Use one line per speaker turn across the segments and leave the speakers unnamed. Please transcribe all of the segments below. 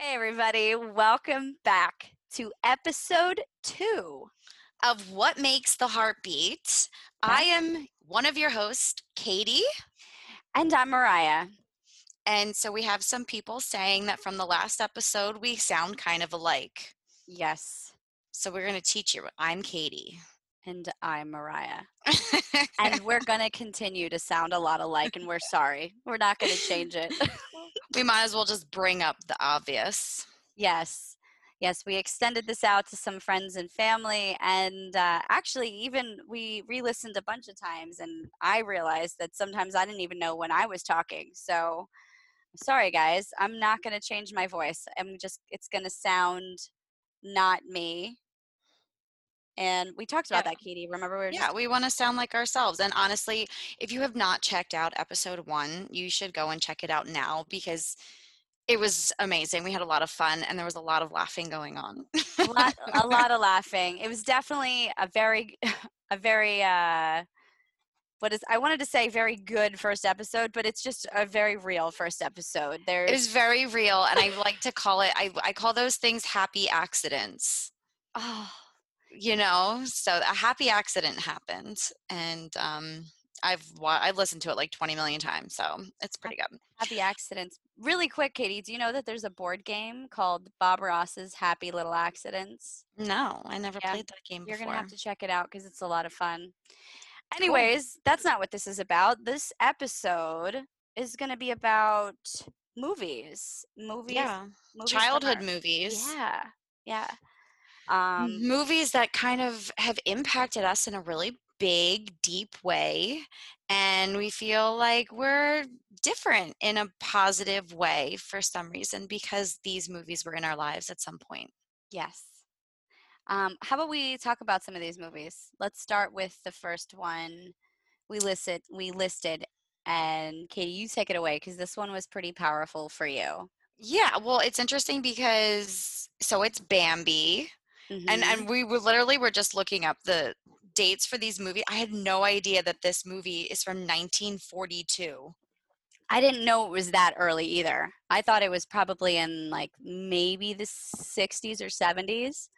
Hey, everybody. Welcome back to episode two.
of What Makes the Heart Beat. I am one of your hosts, Katie.
And I'm Mariah.
And so we have some people saying that from the last episode, we sound kind of alike.
Yes.
So we're going to teach you. I'm Katie.
And I'm Mariah. And we're going to continue to sound a lot alike, and we're sorry. We're not going to change it.
we might as well just bring up the obvious.
yes. Yes, we extended this out to some friends and family. And uh, actually, even we re listened a bunch of times, and I realized that sometimes I didn't even know when I was talking. So, sorry, guys. I'm not going to change my voice. I'm just, it's going to sound not me. And we talked about
Yeah.
that, Katie. Remember, we were
Yeah, we want to sound like ourselves. And honestly, if you have not checked out episode one, you should go and check it out now because it was amazing. We had a lot of fun and there was a lot of laughing going on.
a lot, a lot of laughing. It was definitely a very, a very, uh, what is, I wanted to say very good first episode, but it's just a very real first episode.
It is very real, and I like to call it. I I call those things happy accidents.
oh,
You know, so a happy accident happened, and um, I've wa- I've listened to it like twenty million times, so it's pretty good.
happy accidents. Really quick, Katie, do you know that there's a board game called Bob Ross's Happy Little Accidents?
No, I never
Yeah,
played that game
You're
before.
going to have to check it out because it's a lot of fun. Anyways, that's not what this is about. This episode is going to be about movies. Movies.
yeah,
movies
childhood movies.
Yeah. Yeah. Um,
movies that kind of have impacted us in a really big, deep way. And we feel like we're different in a positive way for some reason because these movies were in our lives at some point.
yes. Um, how about we talk about some of these movies? Let's start with the first one we listed. We listed, and Katie, you take it away because this one was pretty powerful for you.
Yeah, well, it's interesting because so it's Bambi, and
Mhm.
and we were literally were just looking up the dates for these movies. I had no idea that this movie is from 1942.
I didn't know it was that early either. I thought it was probably in like maybe the 60s or 70s.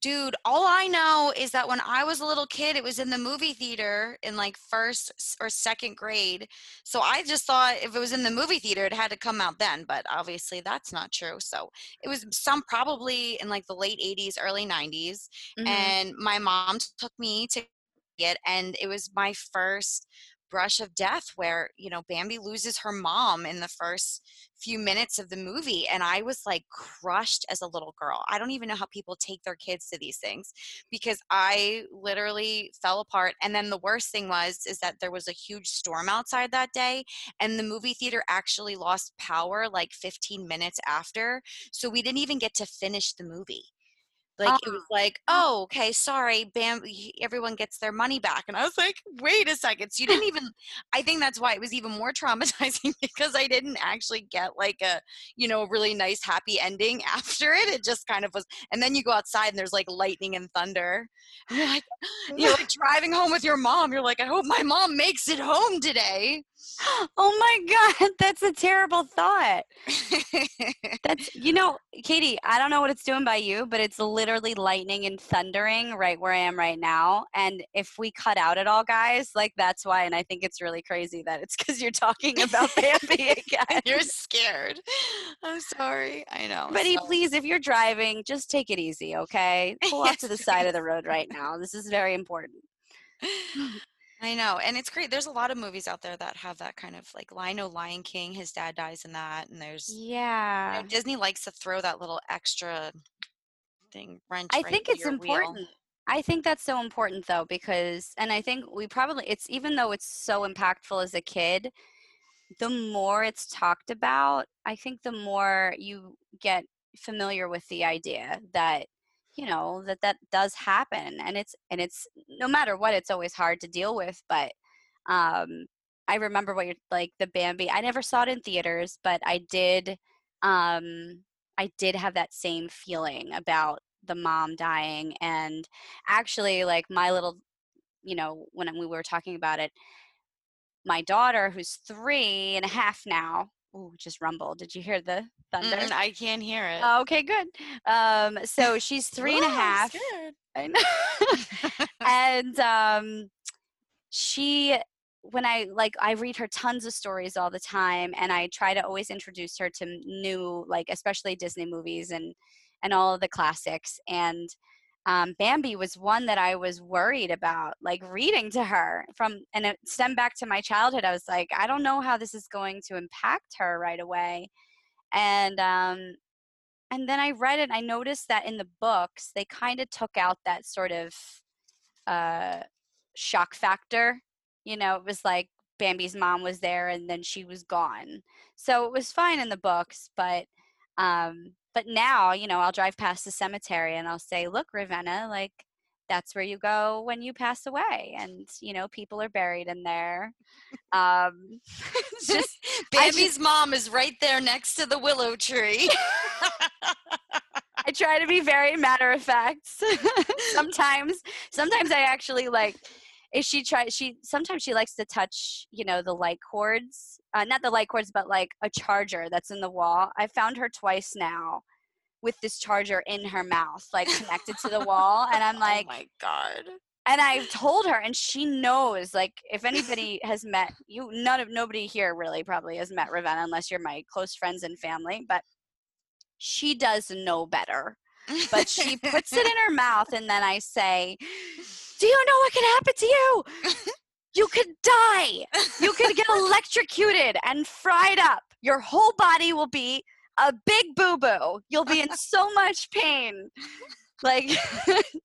Dude, all I know is that when I was a little kid, it was in the movie theater in like first or second grade. So I just thought if it was in the movie theater, it had to come out then. But obviously, that's not true. So it was some probably in like the late 80s, early 90s.
Mhm.
And my mom took me to it, and it was my first brush of death where you know bambi loses her mom in the first few minutes of the movie and i was like crushed as a little girl. I don't even know how people take their kids to these things because i literally fell apart and then the worst thing was is that there was a huge storm outside that day and the movie theater actually lost power like 15 minutes after so we didn't even get to finish the movie like it was um, like mm. oh okay sorry bam everyone gets their money back. And i was like wait a second so you didn't even i think that's why it was even more traumatizing because i didn't actually get like a you know really nice happy ending after it it just kind of was and then you go outside and there's like lightning and thunder and you're like you're like driving home with your mom you're like i hope my mom makes it home today
oh my God, that's a terrible thought. That's, you know, Katie, I don't know what it's doing by you, but it's literally lightning and thundering right where I am right now. And if we cut out at all, guys, like that's why. And I think it's really crazy that it's because you're talking about Bambi again.
you're scared i'm sorry i know
Buddy,
so-
please, if you're driving, just take it easy, okay? Pull off to the side of the road right now. This is very important. Mm.
I know, and it's great. There's a lot of movies out there that have that kind of like. I know Lion King. His dad dies in that, and there's you
Yeah.
know, Disney likes to throw that little extra thing wrench.
I
right
think it's
your wheel.
important. I think that's so important though because and I think we probably it's even though it's so impactful as a kid, the more it's talked about, I think the more you get familiar with the idea that you know that that does happen and it's and it's no matter what it's always hard to deal with but um I remember what you're like the Bambi. I never saw it in theaters, but I did um I did have that same feeling about the mom dying and actually like my little you know when we were talking about it my daughter who's three and a half now Ooh, just rumble. Did you hear the thunder?
Mm, I can't hear it.
Oh, okay, good. Um, so she's three and a
I'm scared.
I know. and um, she, when I like, I read her tons of stories all the time, and I try to always introduce her to new, like, especially Disney movies and and all of the classics. And um, Bambi was one that I was worried about, like reading to her from, and it stemmed back to my childhood. I was like, I don't know how this is going to impact her right away, and um, and then I read it. I noticed that in the books they kind of took out that sort of uh, shock factor. You know, it was like Bambi's mom was there and then she was gone, so it was fine in the books, but um, but now, you know, I'll drive past the cemetery and I'll say, look, Ravenna, like that's where you go when you pass away. And, you know, people are buried in there. Um, just, I
Bambi's
just-
mom is right there next to the willow tree.
I try to be very matter of fact. sometimes, sometimes I actually like, if she tries, she, sometimes she likes to touch, you know, the light cords, uh, not the light cords, but like a charger that's in the wall. I found her twice now with this charger in her mouth, like connected to the wall. And I'm like,
oh my god.
and I've told her, and she knows. Like, if anybody has met you, none of nobody here really probably has met Ravenna unless you're my close friends and family. But she does know better. But she puts it in her mouth, and then I say, "Do you know what can happen to you? You could die. You could get electrocuted and fried up. Your whole body will be." A big boo boo. You'll be in so much pain like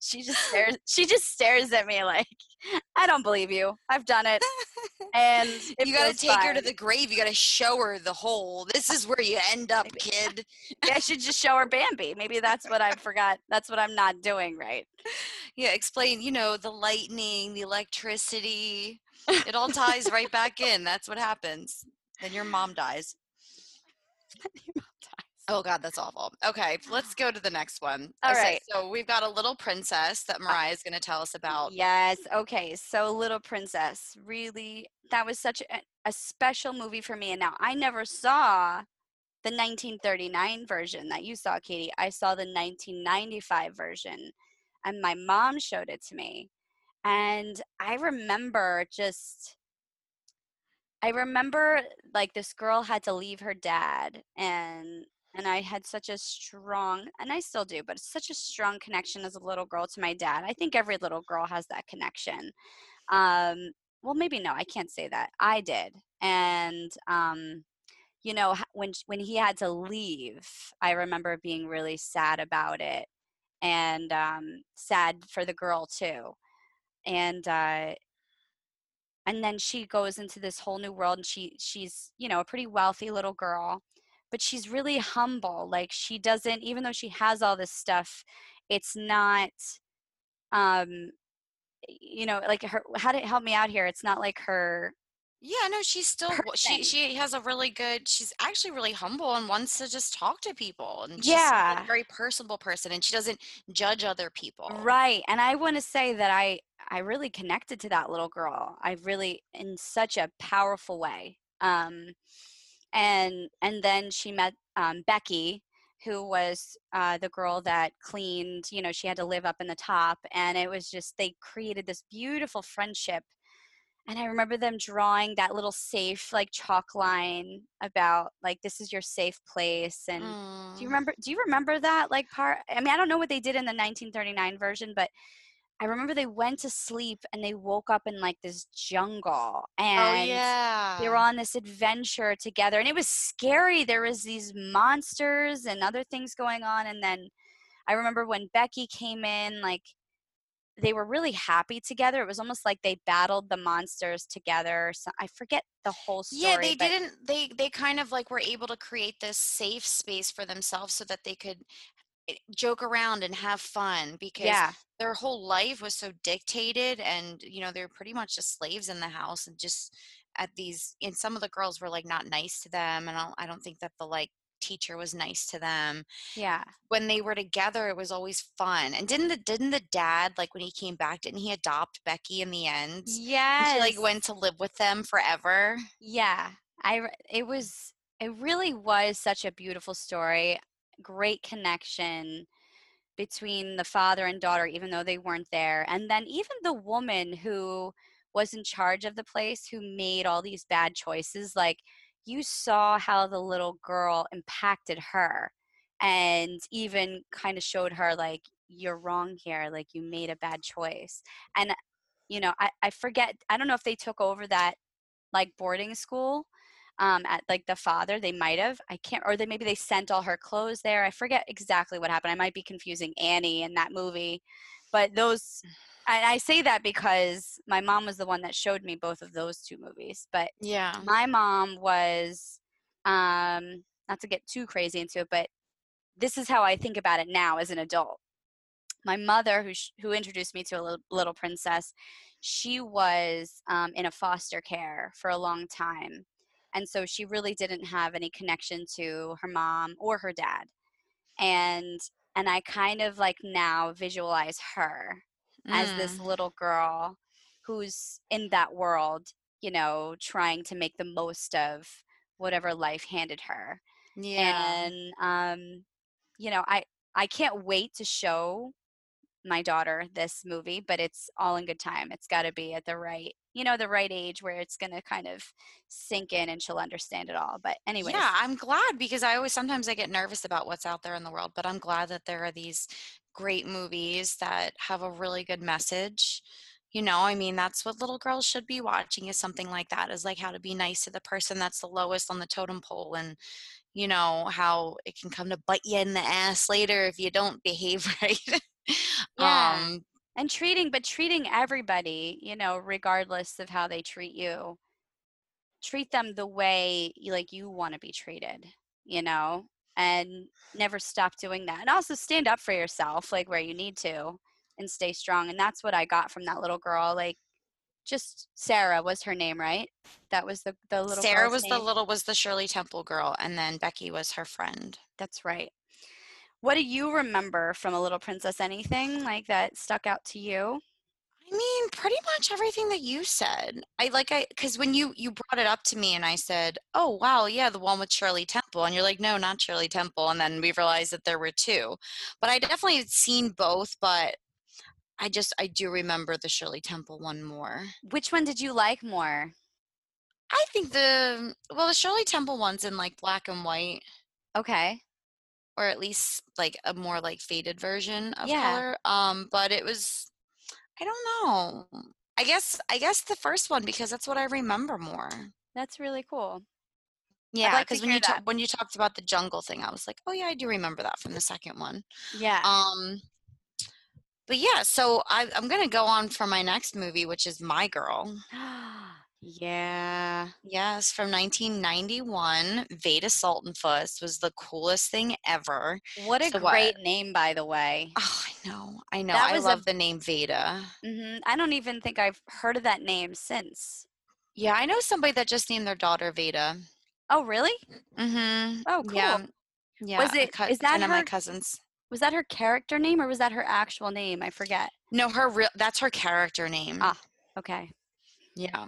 she just stares she just stares at me like i don't believe you i've done it and it
you gotta
feels
take her to the grave. You gotta show her the hole. This is where you end up, kid.
i should just show her bambi maybe that's what i forgot that's what i'm not doing right
Yeah, explain, you know, the lightning, the electricity. It all ties right back in. That's what happens. Then your mom dies. Oh God, that's awful. Okay, let's go to the next one.
All
Okay,
right.
So we've got a little princess that uh, Mariah is going to tell us about.
yes okay so little princess really that was such a, a special movie for me and now i never saw the 1939 version that you saw katie i saw the 1995 version and my mom showed it to me and i remember just i remember like this girl had to leave her dad and and i had such a strong and i still do but such a strong connection as a little girl to my dad i think every little girl has that connection um well maybe no i can't say that i did and um you know when when he had to leave i remember being really sad about it and um sad for the girl too and uh and then she goes into this whole new world and she she's you know a pretty wealthy little girl but she's really humble like she doesn't even though she has all this stuff it's not um you know like her how to help me out here it's not like her
Yeah, no, she's still she she has a really good. She's actually really humble and wants to just talk to people. And she's a
Yeah.
very personable person, and she doesn't judge other people.
right and i want to say that i i really connected to that little girl i really in such a powerful way um and and then she met um, becky who was uh, the girl that cleaned you know she had to live up in the top and it was just they created this beautiful friendship and i remember them drawing that little safe like chalk line about like this is your safe place and do you
Mm.
remember do you remember that like part i mean i don't know what they did in the 1939 version but i remember they went to sleep and they woke up in like this jungle
Oh
and
yeah.
they were on this adventure together and it was scary there was these monsters and other things going on and then i remember when becky came in like they were really happy together it was almost like they battled the monsters together so i forget the whole story
yeah, they didn't. They they kind of like were able to create this safe space for themselves so that they could eh, joke around and have fun because
yeah
their whole life was so dictated and you know they were pretty much just slaves in the house and just at these and some of the girls were like not nice to them and I don't, I don't think that the like teacher was nice to them.
Yeah.
When they were together it was always fun. And didn't the didn't the dad like when he came back didn't he adopt becky in the end?
Yeah
she like went to live with them forever?
Yeah, I it was it really was such a beautiful story. Great connection between the father and daughter, even though they weren't there. And then even the woman who was in charge of the place who made all these bad choices, like you saw how the little girl impacted her and even kind of showed her like you're wrong here like you made a bad choice and you know i, I forget i don't know if they took over that like boarding school um, at like the father they might have i can't or they maybe they sent all her clothes there i forget exactly what happened i might be confusing annie in that movie but those and I say that because my mom was the one that showed me both of those two movies. But
Yeah.
my mom was, um, not to get too crazy into it, but this is how I think about it now as an adult. My mother, who sh- who introduced me to a little, little princess, she was um, in a foster care for a long time, and so she really didn't have any connection to her mom or her dad, and and I kind of like now visualize her as this
Mm,
little girl who's in that world, you know, trying to make the most of whatever life handed her.
yeah.
And um, you know, I I can't wait to show my daughter this movie, but it's all in good time. It's got to be at the right, you know, the right age where it's going to kind of sink in and she'll understand it all. But anyway,
Yeah, I'm glad because I always sometimes I get nervous about what's out there in the world, but I'm glad that there are these great movies that have a really good message. You know, I mean, that's what little girls should be watching is something like that, is like how to be nice to the person that's the lowest on the totem pole and, you know, how it can come to bite you in the ass later if you don't behave right.
yeah.
Um,
And treating, but treating everybody, you know, regardless of how they treat you, treat them the way you, like you want to be treated, you know, and never stop doing that. And also stand up for yourself, like where you need to, and stay strong. And that's what I got from that little girl. Like, just Sarah was her name, right? That was the the little
Sarah was the little was the Shirley Temple girl, and then Becky was her friend.
That's right. What do you remember from A Little Princess? Anything like that stuck out to you?
I mean, pretty much everything that you said. I like I because when you you brought it up to me and I said, "Oh wow, yeah, the one with Shirley Temple," and you're like, "No, not Shirley Temple," and then we realized that there were two. But I definitely had seen both, but I just I do remember the Shirley Temple one more.
Which one did you like more?
I think the well, the Shirley Temple one's in like black and white,
Okay.
Or at least like a more like faded version of
Yeah,
color. Um, but it was I don't know. I guess I guess the first one because that's what I remember more.
that's really cool.
Yeah,
like
because when you ta- when you talked about the jungle thing, I was like, oh yeah, I do remember that from the second one.
Yeah.
Um, but yeah, so I, I'm gonna go on for my next movie, which is My Girl.
yeah.
Yes, from 1991. Vada Sultenfuss was the coolest thing ever.
What a
So what?
great name, by the way.
Oh, I know, I know. I
was a
love the name Veda.
Mm-hmm. I don't even think I've heard of that name since.
Yeah, I know somebody that just named their daughter Veda.
Oh, really?
Mm-hmm.
Oh, cool.
Yeah, yeah.
Was it? Is that
one of my cousins.
Was that her character name or was that her actual name? I forget.
No, her real that's her character name.
Ah. Okay.
Yeah.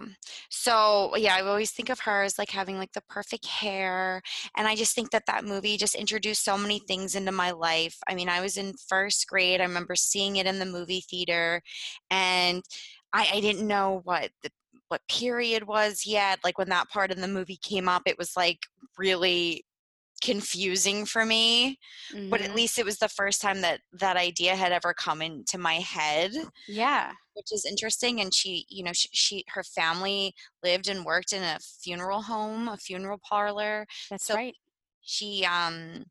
So, yeah, I always think of her as like having like the perfect hair. And I just think that that movie just introduced so many things into my life. I mean, I was in first grade. I remember seeing it in the movie theater and I, I didn't know what the what period was yet. Like when that part of the movie came up, it was like really confusing for me. But at
hmm
least it was the first time that that idea had ever come into my head
Yeah.
which is interesting and she you know she, she her family lived and worked in a funeral home a funeral parlor
That's
so
right.
she um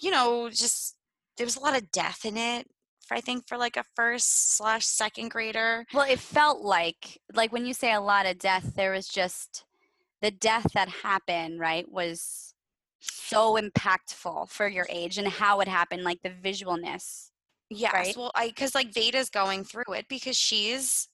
you know just there was a lot of death in it for i think for like a first slash second grader
Well, it felt like like when you say a lot of death, there was just the death that happened, right, was so impactful for your age and how it happened, like the visualness,
yes
right?
well i because like vada's going through it because she's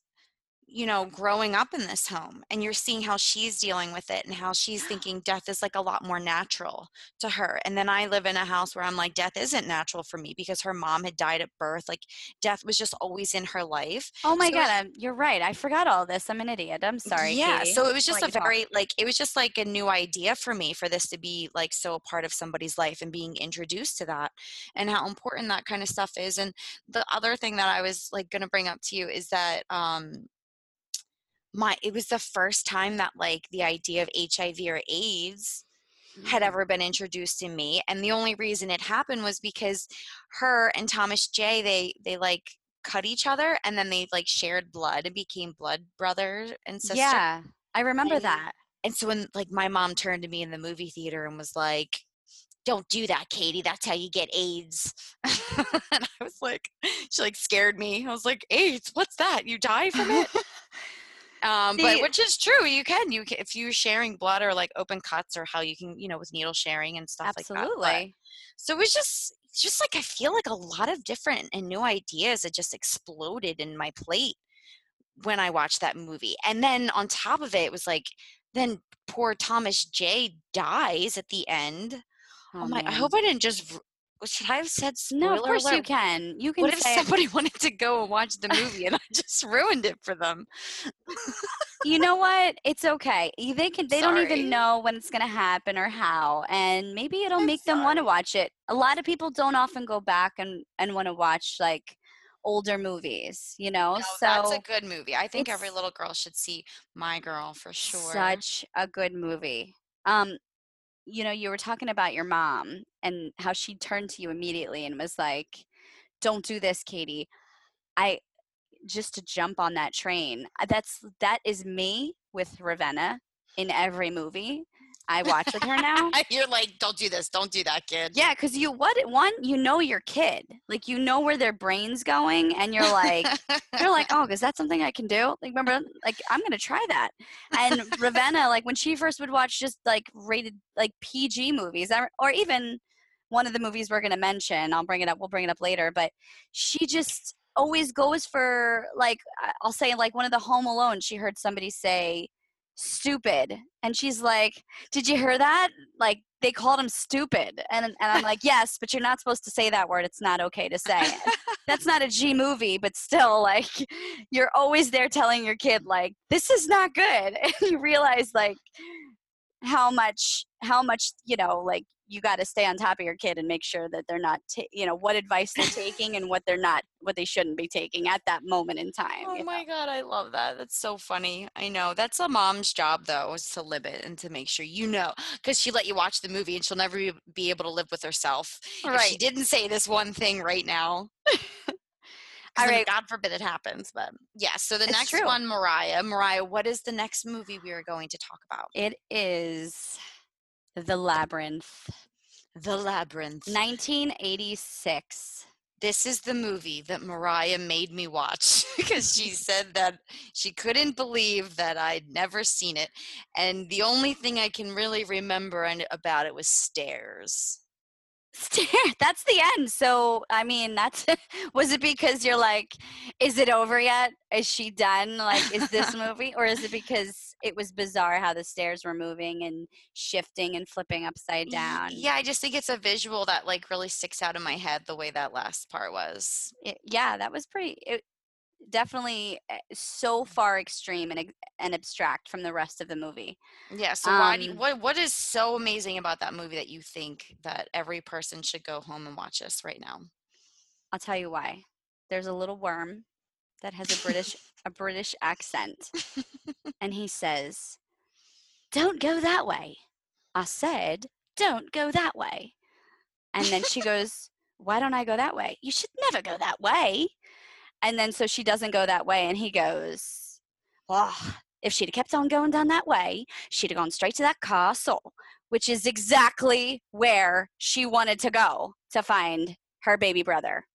you know, growing up in this home and you're seeing how she's dealing with it and how she's thinking death is like a lot more natural to her. And then I live in a house where I'm like, death isn't natural for me because her mom had died at birth. Like, death was just always in her life.
Oh my
So-
God, you're right. I forgot all this. I'm an idiot. I'm sorry.
Yeah.
Katie.
So it was just a
you talk.
very, like, it was just like a new idea for me for this to be like so a part of somebody's life and being introduced to that and how important that kind of stuff is. And the other thing that I was like going to bring up to you is that, um, my it was the first time that like the idea of HIV or AIDS had
Mm.
ever been introduced to me and the only reason it happened was because her and Thomas J they they like cut each other and then they like shared blood and became blood brothers and sister
Yeah, I remember
And-
that.
and so when like my mom turned to me in the movie theater and was like don't do that katie that's how you get aids. And i was like she like scared me. I was like aids what's that? You die from it um, but which is true you can you can, if you're sharing blood or like open cuts or how you can you know with needle sharing and stuff like that
Absolutely.
so it was just just like i feel like a lot of different and new ideas that just exploded in my plate when i watched that movie and then on top of it it was like then poor thomas j dies at the end oh, my i hope i didn't just should i have said
No, of course you can. You can
what if
say
somebody wanted to go and watch the movie and i just ruined it for them
you know what? It's okay. They can. They don't even know when it's gonna happen or how, and maybe it'll
I'm
make them want to watch it. A lot of people don't often go back and and want to watch like older movies. You know,
no,
so
that's a good movie i think every little girl should see my girl for sure
such a good movie. Um, you know, you were talking about your mom and how she turned to you immediately and was like, "Don't do this, Katie." I just to jump on that train. That's that is me with Ravenna in every movie I watch with her now.
you're like don't do this don't do that kid
Yeah, because you what one you know your kid, like you know where their brain's going, and you're like you're like, oh, is that something I can do? Like, remember, like I'm gonna try that. And Ravenna, like when she first would watch just like rated like PG movies, or- even one of the movies we're gonna mention, I'll bring it up. We'll bring it up later. But she just always goes for like I'll say like one of the Home Alone. She heard somebody say stupid and she's like did you hear that like they called him stupid and and i'm like yes but you're not supposed to say that word it's not okay to say it that's not a G movie, but still, like, you're always there telling your kid, like, this is not good. And you realize, like, how much, how much, you know, like, you got to stay on top of your kid and make sure that they're not, ta- you know, what advice they're taking and what they're not, what they shouldn't be taking at that moment in time.
Oh my god, I love that. That's so funny. I know. That's a mom's job though, is to limit and to make sure you know cuz she let you watch the movie and she'll never be- able to live with herself.
know?
If she didn't say this one thing right now.
All.
God forbid it happens, but yeah. So the
It's
next
true.
one, Mariah. Mariah, what is the next movie we are going to talk about?
It is The Labyrinth,
The Labyrinth.
1986.
this is the movie that Mariah made me watch because she said that she couldn't believe that I'd never seen it. And the only thing I can really remember and about it was stairs.
Stare. That's the end. So, I mean, that's was it because you're like, is it over yet? Is she done? Like, is this movie, or is it because it was bizarre how the stairs were moving and shifting and flipping upside down?
Yeah, I just think it's a visual that like really sticks out in my head the way that last part was.
It- yeah, that was pretty. It, definitely uh, so far extreme and and abstract from the rest of the movie.
Yeah, so why do you,
Um,
what what is so amazing about that movie that you think that every person should go home and watch this right now?
I'll tell you why. There's a little worm that has a British a British accent, and he says, "Don't go that way." I said, "Don't go that way," and then she goes, "Why don't I go that way?" You should never go that way. And then so she doesn't go that way, and he goes, "Well, if she'd have kept on going down that way, she'd have gone straight to that castle." Which is exactly where she wanted to go to find her baby brother.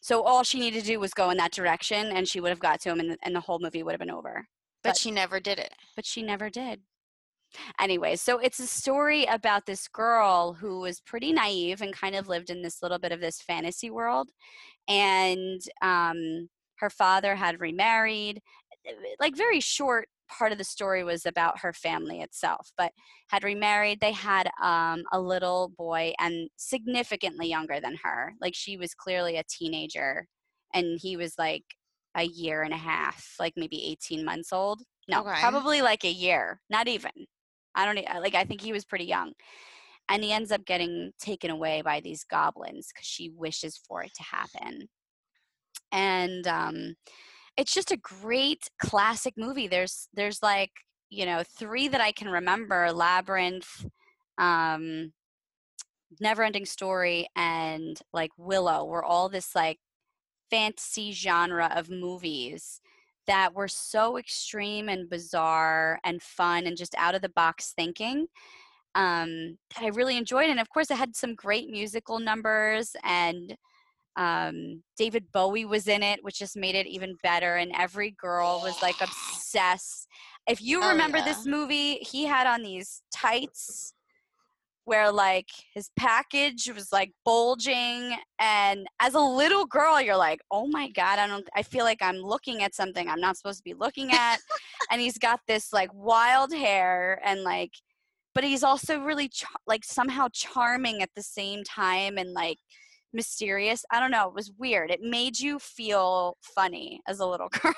So all she needed to do was go in that direction, and she would have got to him, and, and the whole movie would have been over.
But,
But-
she never did it.
But she never did. Anyway, so it's a story about this girl who was pretty naive and kind of lived in this little bit of this fantasy world, and um, her father had remarried. like very short part of the story was about her family itself but had remarried they had um, a little boy and significantly younger than her like she was clearly a teenager and he was like a year and a half like maybe 18 months old no
Okay.
probably like a year not even i don't like i think he was pretty young and he ends up getting taken away by these goblins because she wishes for it to happen. And um it's just a great classic movie. There's there's like you know three that i can remember labyrinth um never ending story and like willow were all this like fantasy genre of movies that were so extreme and bizarre and fun and just out of the box thinking um, that I really enjoyed. And of course, it had some great musical numbers, and um, David Bowie was in it, which just made it even better. And every girl was like obsessed. If you
Oh,
remember
yeah.
this movie, he had on these tights where like his package was like bulging and as a little girl you're like oh my god i don't i feel like i'm looking at something i'm not supposed to be looking at and he's got this like wild hair and like but he's also really char- like somehow charming at the same time and like mysterious. I don't know it was weird. It made you feel funny as a little girl.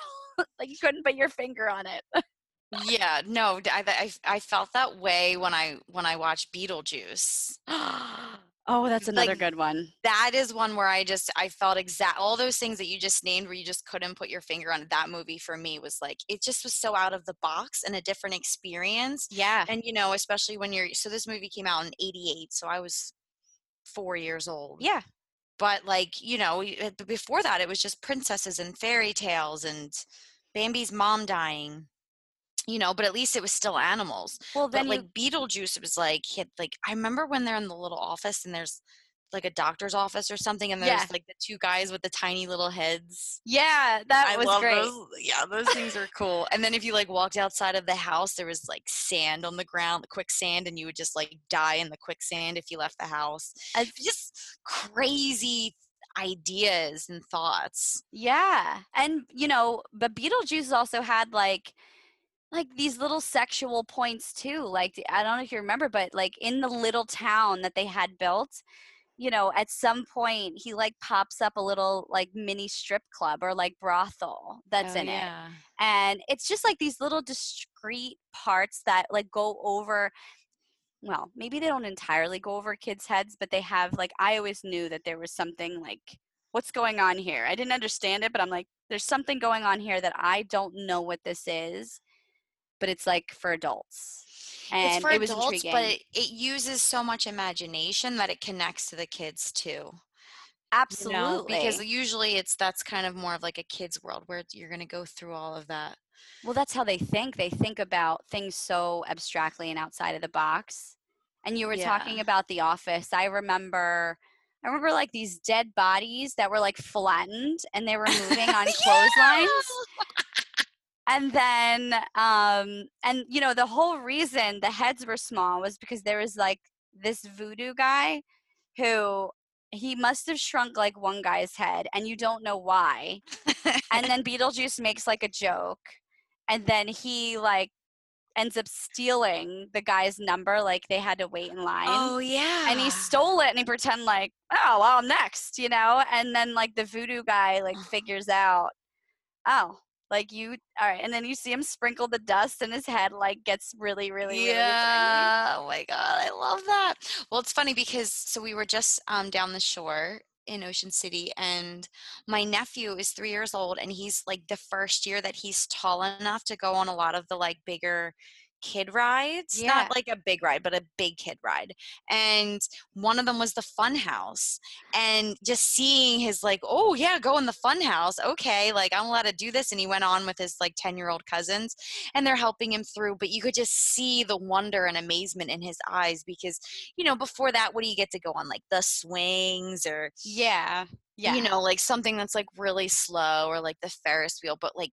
Like you couldn't put your finger on it
yeah, no, I I felt that way when I when I watched Beetlejuice.
oh that's another
Like,
good one
that is one where I just I felt exact all those things that you just named where you just couldn't put your finger on. That movie for me was like it just was so out of the box and a different experience.
yeah
And you know, especially when you're so this movie came out in 88, so I was 4 years old.
yeah
But like, you know, uh, before that it was just princesses and fairy tales and Bambi's mom dying. You know, but at least it was still animals.
well
But
then you
like Beetlejuice, it was like he had like I remember when they're in the little office and there's like a doctor's office or something, and there's
Yeah.
like the two guys with the tiny little heads.
Yeah, that
I
was
love
great.
those. Yeah, those things are cool. And then if you like walked outside of the house, there was like sand on the ground, the quicksand, and you would just like die in the quicksand if you left the house. Just crazy ideas and thoughts.
Yeah, and you know, but Beetlejuice also had like like these little sexual points too. Like I don't know if you remember, but like in the little town that they had built, you know, at some point he like pops up a little like mini strip club or like brothel that's
Oh,
in it. and it's just like these little discrete parts that like go over well maybe they don't entirely go over kids heads but they have like i always knew that there was something like what's going on here i didn't understand it but i'm like there's something going on here that i don't know what this is but it's like for adults and
it's for
it was
adults,
intriguing
but it, it uses so much imagination that it connects to the kids too. you
absolutely
know? because usually it's that's kind of more of like a kid's world where you're going to go through all of that.
Well, that's how they think. They think about things so abstractly and outside of the box. And you were talking about The Office. I remember I remember like these dead bodies that were like flattened and they were moving on clotheslines. And then um and you know the whole reason the heads were small was because there was like this voodoo guy who he must have shrunk like one guy's head and you don't know why and then Beetlejuice makes like a joke, and then he like ends up stealing the guy's number, like they had to wait in line.
oh yeah.
And he stole it and he pretend like, oh, well, I'm next, you know? And then like the voodoo guy like figures out, oh, like you, all right. And then you see him sprinkle the dust and his head like gets really, really, really
yeah. oh my god, I love that. Well, it's funny because so we were just um down the shore in Ocean City and my nephew is 3 years old and he's like the first year that he's tall enough to go on a lot of the like bigger kid rides
Yeah.
not like a big ride but a big kid ride and one of them was the fun house and just seeing his like oh yeah go in the fun house okay like i'm allowed to do this and he went on with his like 10 year old cousins and they're helping him through but you could just see the wonder and amazement in his eyes because you know before that what do you get to go on like the swings or
Yeah. Yeah.
you know like something that's like really slow or like the ferris wheel but like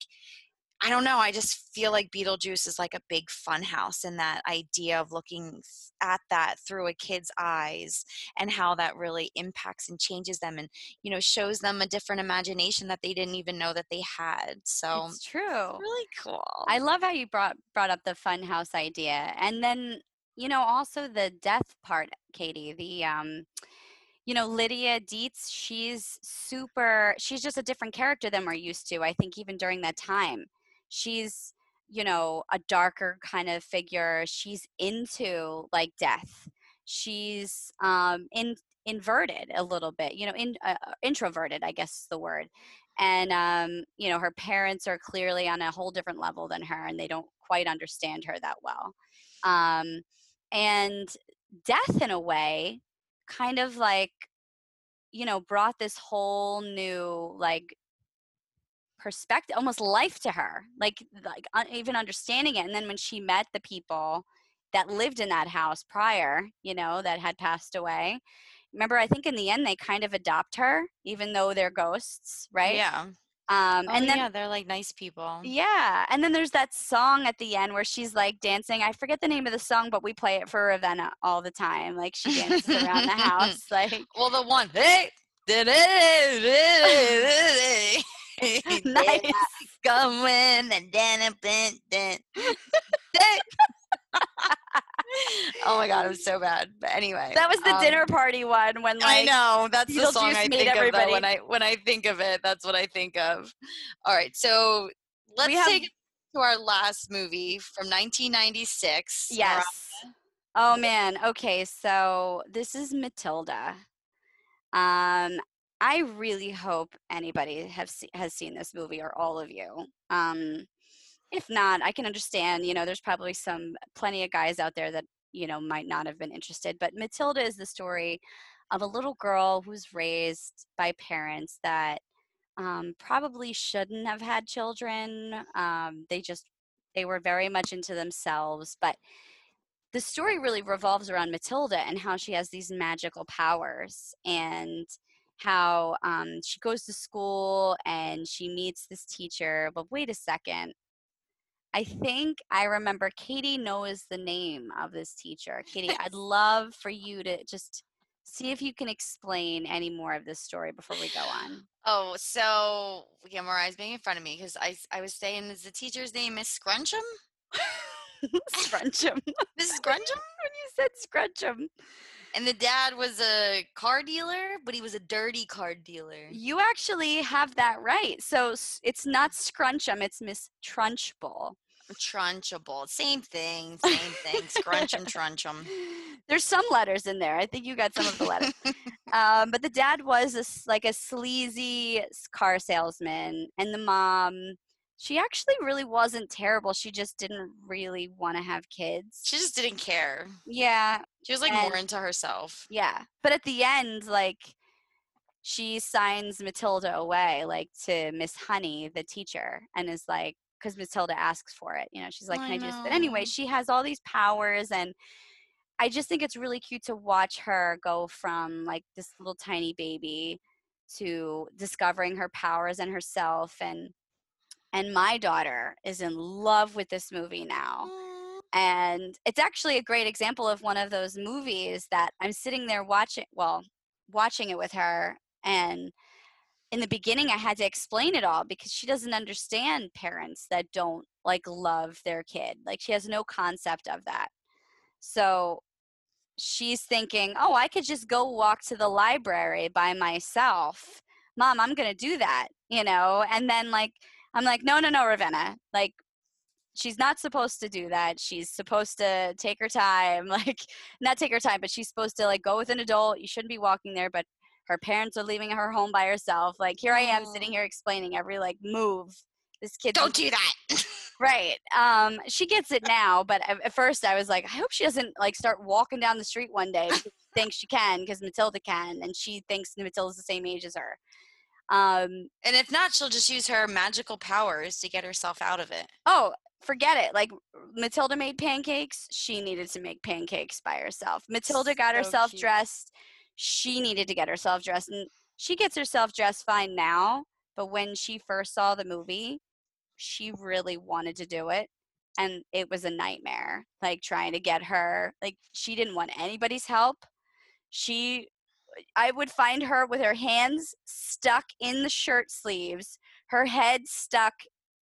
I don't know. I just feel like Beetlejuice is like a big fun house and that idea of looking at that through a kid's eyes and how that really impacts and changes them and, you know, shows them a different imagination that they didn't even know that they had. So
it's true.
It's really cool.
I love how you brought brought up the fun house idea. And then, you know, also the death part, Katie, the um you know, Lydia Deetz, she's super, she's just a different character than we're used to, I think, even during that time. She's, you know, a darker kind of figure. She's into like death. She's um, in, inverted a little bit, you know, in, uh, introverted, I guess is the word. And, um, you know, her parents are clearly on a whole different level than her and they don't quite understand her that well. Um, and death, in a way, kind of like you know brought this whole new like perspective almost life to her like like even understanding it and then when she met the people that lived in that house prior you know that had passed away remember i think in the end they kind of adopt her even though they're ghosts right
yeah
um,
oh,
and then
yeah, they're like nice people.
Yeah, and then there's that song at the end where she's like dancing. I forget the name of the song, but we play it for Ravenna all the time. Like she dances around the house. Like
well, the one hey, nice. Going and then then oh my god, I'm so bad. But anyway,
that was the um, dinner party one when like
I know that's the song I think everybody. of. when I when I think of it, that's what I think of. All right, so let's have, take it to our last movie from 1996.
Yes. Oh man. Okay, so this is Matilda. Um, I really hope anybody have se- has seen this movie or all of you. Um, if not, I can understand. You know, there's probably some plenty of guys out there that you know might not have been interested. But Matilda is the story of a little girl who's raised by parents that um, probably shouldn't have had children. Um, they just they were very much into themselves, but the story really revolves around Matilda and how she has these magical powers and how um, she goes to school and she meets this teacher. But wait a second, I think I remember Katie knows the name of this teacher. Katie, I'd love for you to just see if you can explain any more of this story before we go on.
Oh, so yeah, Mariah's being in front of me because I I was saying is the teacher's name Miss Scrunchum?
Scrunchum.
Miss Scrunchum?
when you said Scrunchum.
And the dad was a car dealer, but he was a dirty car dealer.
You actually have that right. So it's not Scrunchum, it's Miss Trunchbull.
Trunchable. Same thing. Same thing. Scrunchum, trunchum.
There's some letters in there. I think you got some of the letters. um, but the dad was a, like a sleazy car salesman, and the mom, she actually really wasn't terrible. She just didn't really want to have kids.
She just didn't care.
Yeah.
She was like and, more into herself.
Yeah. But at the end, like, she signs Matilda away, like to Miss Honey, the teacher, and is like, because Matilda asks for it. You know, she's like, "Can I, I this?" But anyway, she has all these powers, and I just think it's really cute to watch her go from like this little tiny baby to discovering her powers and herself and and my daughter is in love with this movie now. And it's actually a great example of one of those movies that i'm sitting there watching well watching it with her and in the beginning i had to explain it all because she doesn't understand parents that don't like love their kid. Like she has no concept of that. So she's thinking oh i could just go walk to the library by myself. Mom i'm gonna do that you know? And then like i'm like no no no ravenna like she's not supposed to do that. She's supposed to take her time like not take her time but she's supposed to like go with an adult. You shouldn't be walking there but her parents are leaving her home by herself. Like here i am sitting here explaining every like move this kid
don't do that.
Right um she gets it now but at, first i was like i hope she doesn't like start walking down the street one day thinks she can because matilda can and she thinks matilda's the same age as her um
and if not she'll just use her magical powers to get herself out of it.
Oh forget it like matilda made pancakes she needed to make pancakes by herself. Matilda got so herself cute. dressed she needed to get herself dressed and she gets herself dressed fine now but when she first saw the movie she really wanted to do it and it was a nightmare like trying to get her like she didn't want anybody's help. She i would find her with her hands stuck in the shirt sleeves. Her head stuck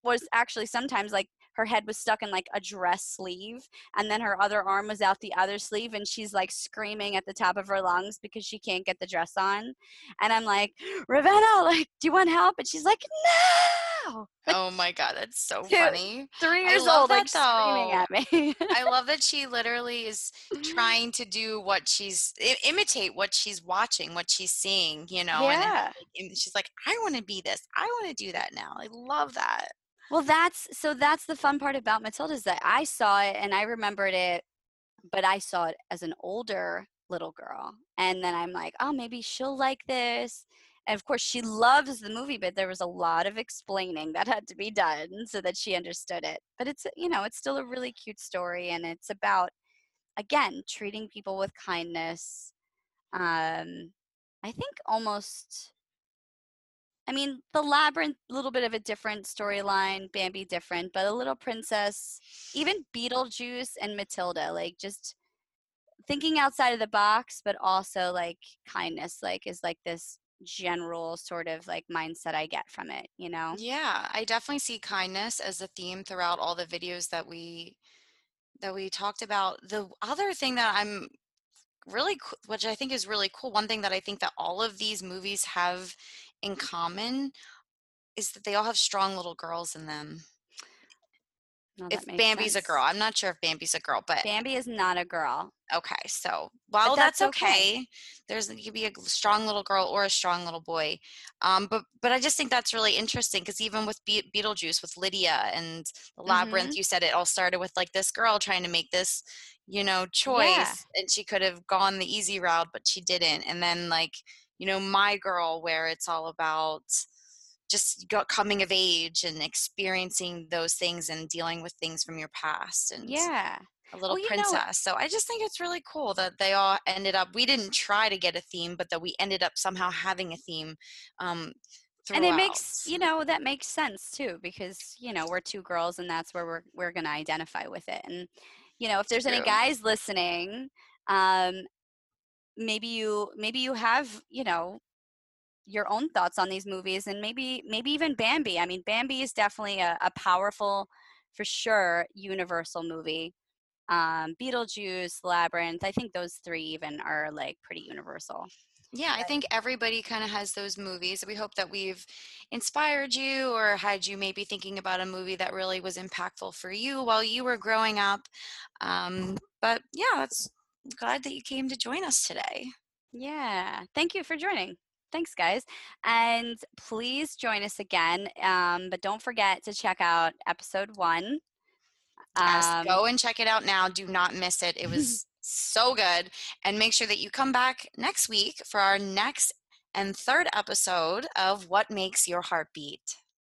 was actually sometimes like her head was stuck in like a dress sleeve and then her other arm was out the other sleeve and she's like screaming at the top of her lungs because she can't get the dress on. And i'm like ravenna like do you want help? And she's like no like,
oh my god that's so funny
three years old like screaming at me
i love that she literally is trying to do what she's imitate what she's watching what she's seeing you know
yeah.
and, and she's like i want to be this i want to do that now i love that
well, that's so that's the fun part about Matilda is that I saw it and I remembered it, but I saw it as an older little girl. And then I'm like, oh, maybe she'll like this. And of course, she loves the movie, but there was a lot of explaining that had to be done so that she understood it. But it's, you know, it's still a really cute story. And it's about, again, treating people with kindness. Um, I think almost I mean, the labyrinth, a little bit of a different storyline, Bambi different, but a little princess, even Beetlejuice and Matilda, like just thinking outside of the box, but also like kindness, like is like this general sort of like mindset I get from it, you know?
Yeah, I definitely see kindness as a theme throughout all the videos that we that we talked about. The other thing that I'm really which I think is really cool, one thing that I think that all of these movies have in common is that they all have strong little girls in them.
No,
if Bambi's
sense.
a girl, I'm not sure if Bambi's a girl, but
Bambi is not a girl.
Okay, so well, that's, that's, okay. okay. There's you could be a strong little girl or a strong little boy, um, but but I just think that's really interesting because even with Be- Beetlejuice, with Lydia and the labyrinth, mm-hmm. you said it all started with like this girl trying to make this, you know, choice, yeah. and she could have gone the easy route, but she didn't, and then like you know my girl where it's all about just coming of age and experiencing those things and dealing with things from your past and
yeah.
a little well, princess know, so i just think it's really cool that they all ended up we didn't try to get a theme but that we ended up somehow having a theme um
and it makes you know that makes sense too because you know we're two girls and that's where we're we're going to identify with it. And you know if there's any guys listening um maybe you maybe you have you know your own thoughts on these movies and maybe maybe even bambi i mean bambi is definitely a, a powerful for sure universal movie um beetlejuice labyrinth i think those three even are like pretty universal
yeah, I think everybody kind of has those movies. We hope that we've inspired you or had you maybe thinking about a movie that really was impactful for you while you were growing up. Um, but yeah, that's glad that you came to join us today.
Yeah, thank you for joining. Thanks, guys. And please join us again. Um, but don't forget to check out episode one.
Yes, um, go and check it out now. Do not miss it. It was so good. And make sure that you come back next week for our next and third episode of What Makes Your Heart Beat.